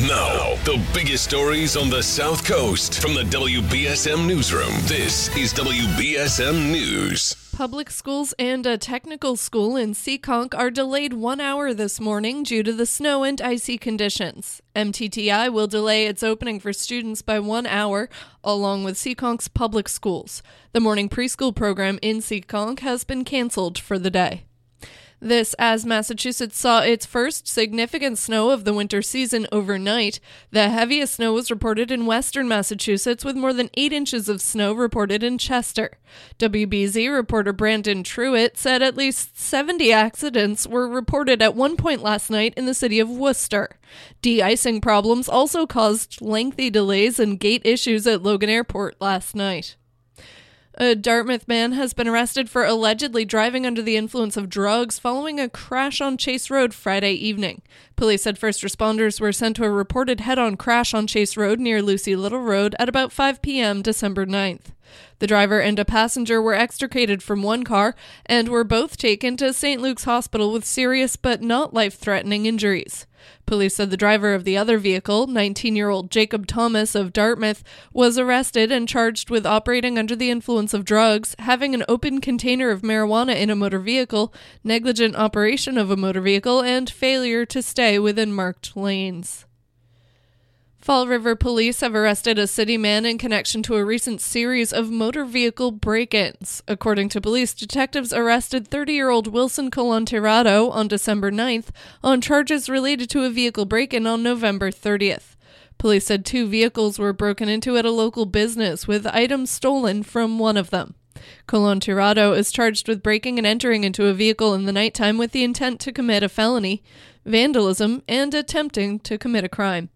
Now, the biggest stories on the South Coast from the WBSM Newsroom. This is WBSM News. Public schools and a technical school in Seekonk are delayed one hour this morning due to the snow and icy conditions. MTTI will delay its opening for students by one hour, along with Seekonk's public schools. The morning preschool program in Seekonk has been canceled for the day. This as Massachusetts saw its first significant snow of the winter season overnight. The heaviest snow was reported in western Massachusetts, with more than 8 inches of snow reported in Chester. WBZ reporter Brandon Truitt said at least 70 accidents were reported at one point last night in the city of Worcester. De icing problems also caused lengthy delays and gate issues at Logan Airport last night. A Dartmouth man has been arrested for allegedly driving under the influence of drugs following a crash on Chase Road Friday evening. Police said first responders were sent to a reported head on crash on Chase Road near Lucy Little Road at about 5 p.m. December 9th. The driver and a passenger were extricated from one car and were both taken to St. Luke's Hospital with serious but not life threatening injuries. Police said the driver of the other vehicle, 19 year old Jacob Thomas of Dartmouth, was arrested and charged with operating under the influence of drugs, having an open container of marijuana in a motor vehicle, negligent operation of a motor vehicle, and failure to stay within marked lanes. Fall River police have arrested a city man in connection to a recent series of motor vehicle break ins. According to police, detectives arrested 30 year old Wilson Colanterado on December 9th on charges related to a vehicle break in on November 30th. Police said two vehicles were broken into at a local business with items stolen from one of them. Colanterado is charged with breaking and entering into a vehicle in the nighttime with the intent to commit a felony, vandalism, and attempting to commit a crime.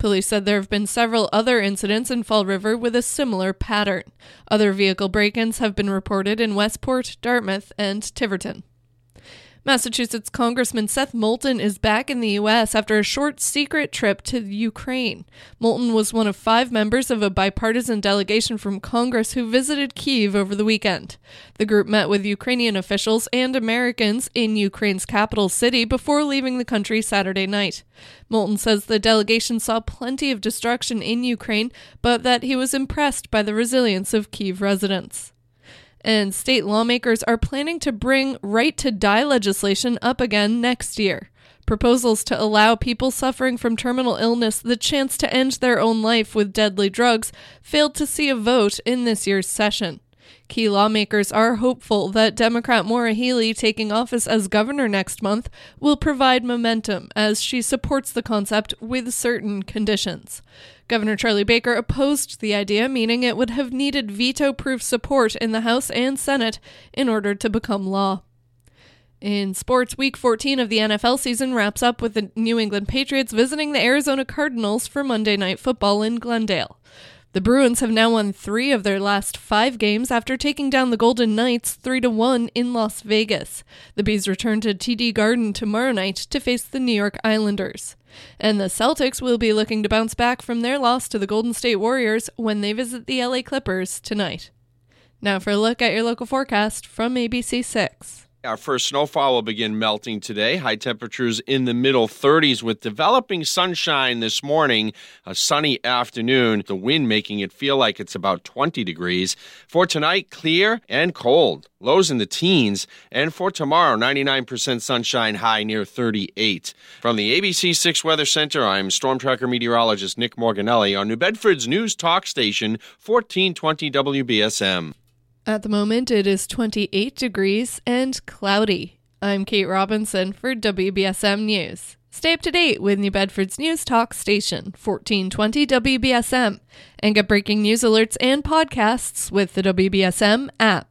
Police said there have been several other incidents in Fall River with a similar pattern. Other vehicle break ins have been reported in Westport, Dartmouth, and Tiverton. Massachusetts Congressman Seth Moulton is back in the U.S. after a short secret trip to Ukraine. Moulton was one of five members of a bipartisan delegation from Congress who visited Kiev over the weekend. The group met with Ukrainian officials and Americans in Ukraine's capital city before leaving the country Saturday night. Moulton says the delegation saw plenty of destruction in Ukraine, but that he was impressed by the resilience of Kiev residents and state lawmakers are planning to bring right to die legislation up again next year. Proposals to allow people suffering from terminal illness the chance to end their own life with deadly drugs failed to see a vote in this year's session. Key lawmakers are hopeful that Democrat Maura Healey taking office as governor next month will provide momentum as she supports the concept with certain conditions. Governor Charlie Baker opposed the idea, meaning it would have needed veto proof support in the House and Senate in order to become law. In sports, week 14 of the NFL season wraps up with the New England Patriots visiting the Arizona Cardinals for Monday Night Football in Glendale. The Bruins have now won three of their last five games after taking down the Golden Knights 3 to 1 in Las Vegas. The B's return to TD Garden tomorrow night to face the New York Islanders. And the Celtics will be looking to bounce back from their loss to the Golden State Warriors when they visit the LA Clippers tonight. Now for a look at your local forecast from ABC6. Our first snowfall will begin melting today. High temperatures in the middle 30s with developing sunshine this morning. A sunny afternoon. The wind making it feel like it's about 20 degrees. For tonight, clear and cold. Lows in the teens. And for tomorrow, 99% sunshine, high near 38. From the ABC 6 Weather Center, I'm Storm Tracker meteorologist Nick Morganelli on New Bedford's News Talk Station, 1420 WBSM. At the moment, it is 28 degrees and cloudy. I'm Kate Robinson for WBSM News. Stay up to date with New Bedford's News Talk Station, 1420 WBSM, and get breaking news alerts and podcasts with the WBSM app.